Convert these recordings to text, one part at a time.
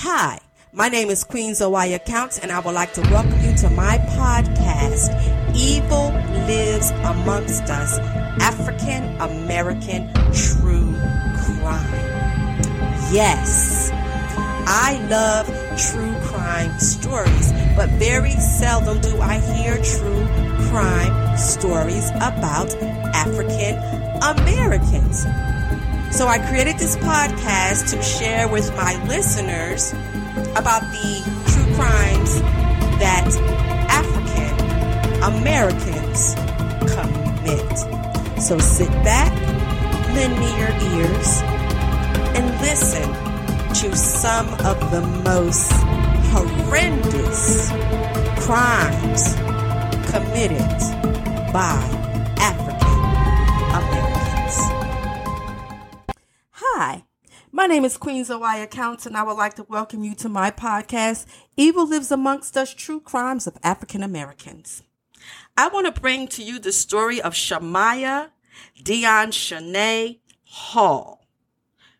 Hi, my name is Queen Zawaya Counts, and I would like to welcome you to my podcast, Evil Lives Amongst Us African American True Crime. Yes, I love true crime stories, but very seldom do I hear true crime stories about African Americans. So I created this podcast to share with my listeners about the true crimes that African Americans commit. So sit back, lend me your ears, and listen to some of the most horrendous crimes committed by my name is Queen Zawaya Counts, and I would like to welcome you to my podcast, Evil Lives Amongst Us True Crimes of African Americans. I want to bring to you the story of Shamaya Dion Shanae Hall.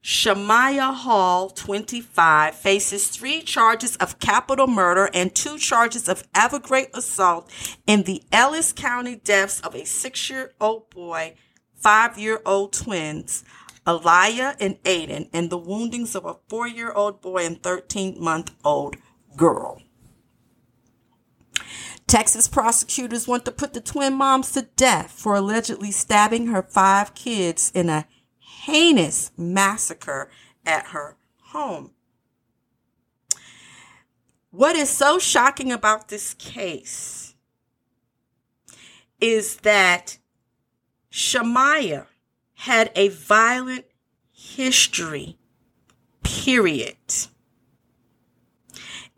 Shamaiya Hall, 25, faces three charges of capital murder and two charges of aggravated assault in the Ellis County deaths of a six year old boy, five year old twins, Aliyah and Aiden, and the woundings of a four year old boy and 13 month old girl. Texas prosecutors want to put the twin moms to death for allegedly stabbing her five kids in a heinous massacre at her home. What is so shocking about this case is that Shamaiya had a violent history, period.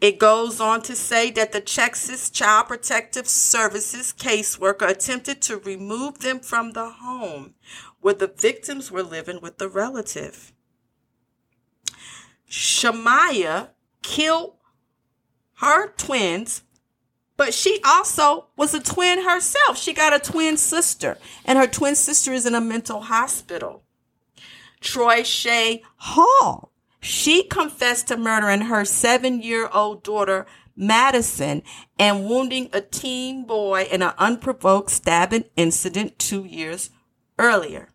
It goes on to say that the Texas Child Protective Services caseworker attempted to remove them from the home where the victims were living with the relative. Shamaiya killed her twins, but she also was a twin herself. She got a twin sister, and her twin sister is in a mental hospital. Troy Shay Hall, she confessed to murdering her seven year old daughter, Madison, and wounding a teen boy in an unprovoked stabbing incident two years earlier.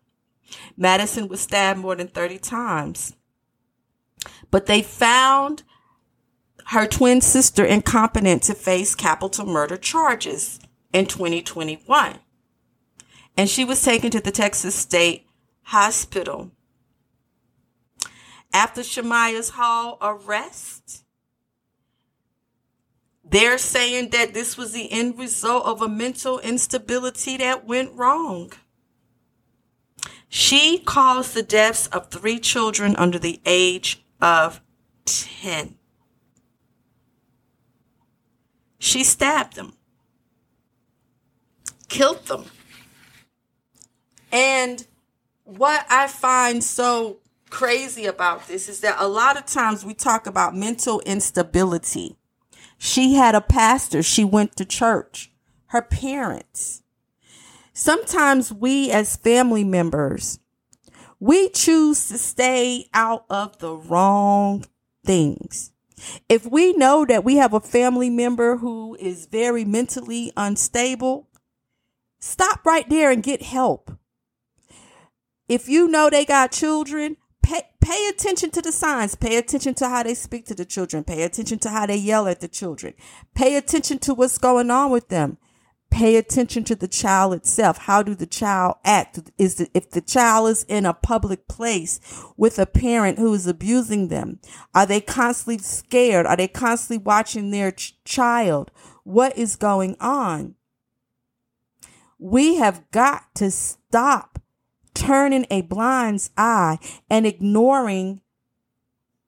Madison was stabbed more than 30 times. But they found her twin sister incompetent to face capital murder charges in 2021. And she was taken to the Texas State Hospital. After Shamaiya's Hall arrest, they're saying that this was the end result of a mental instability that went wrong. She caused the deaths of three children under the age of 10. She stabbed them, killed them. And what I find so crazy about this is that a lot of times we talk about mental instability. She had a pastor, she went to church, her parents. Sometimes we as family members, we choose to stay out of the wrong things. If we know that we have a family member who is very mentally unstable, stop right there and get help. If you know they got children, pay, pay attention to the signs. Pay attention to how they speak to the children. Pay attention to how they yell at the children. Pay attention to what's going on with them. Pay attention to the child itself. How do the child act? Is the, if the child is in a public place with a parent who is abusing them, are they constantly scared? Are they constantly watching their ch- child? What is going on? We have got to stop turning a blind eye and ignoring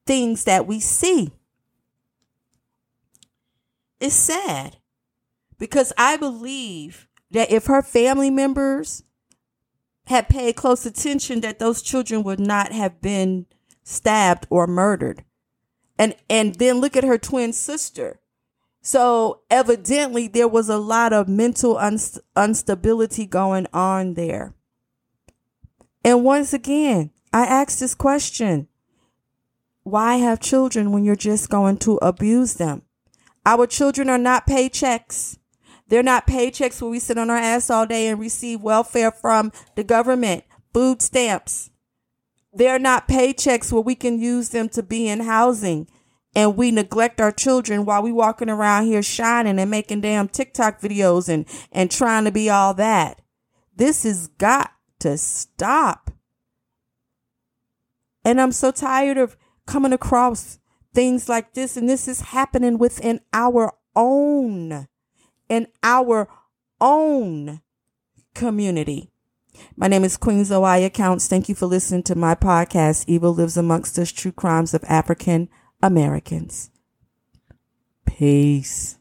things that we see. It's sad because I believe that if her family members had paid close attention that those children would not have been stabbed or murdered. And and then look at her twin sister. So evidently there was a lot of mental unst- instability going on there. And once again, I ask this question. why have children when you're just going to abuse them? Our children are not paychecks. They're not paychecks where we sit on our ass all day and receive welfare from the government, food stamps. They're not paychecks where we can use them to be in housing and we neglect our children while we walking around here shining and making damn TikTok videos and, and trying to be all that. This has got to stop. And I'm so tired of coming across things like this. And this is happening within our own, in our own community. My name is Queen Zoaya Counts. Thank you for listening to my podcast, Evil Lives Amongst Us True Crimes of African Americans. Peace.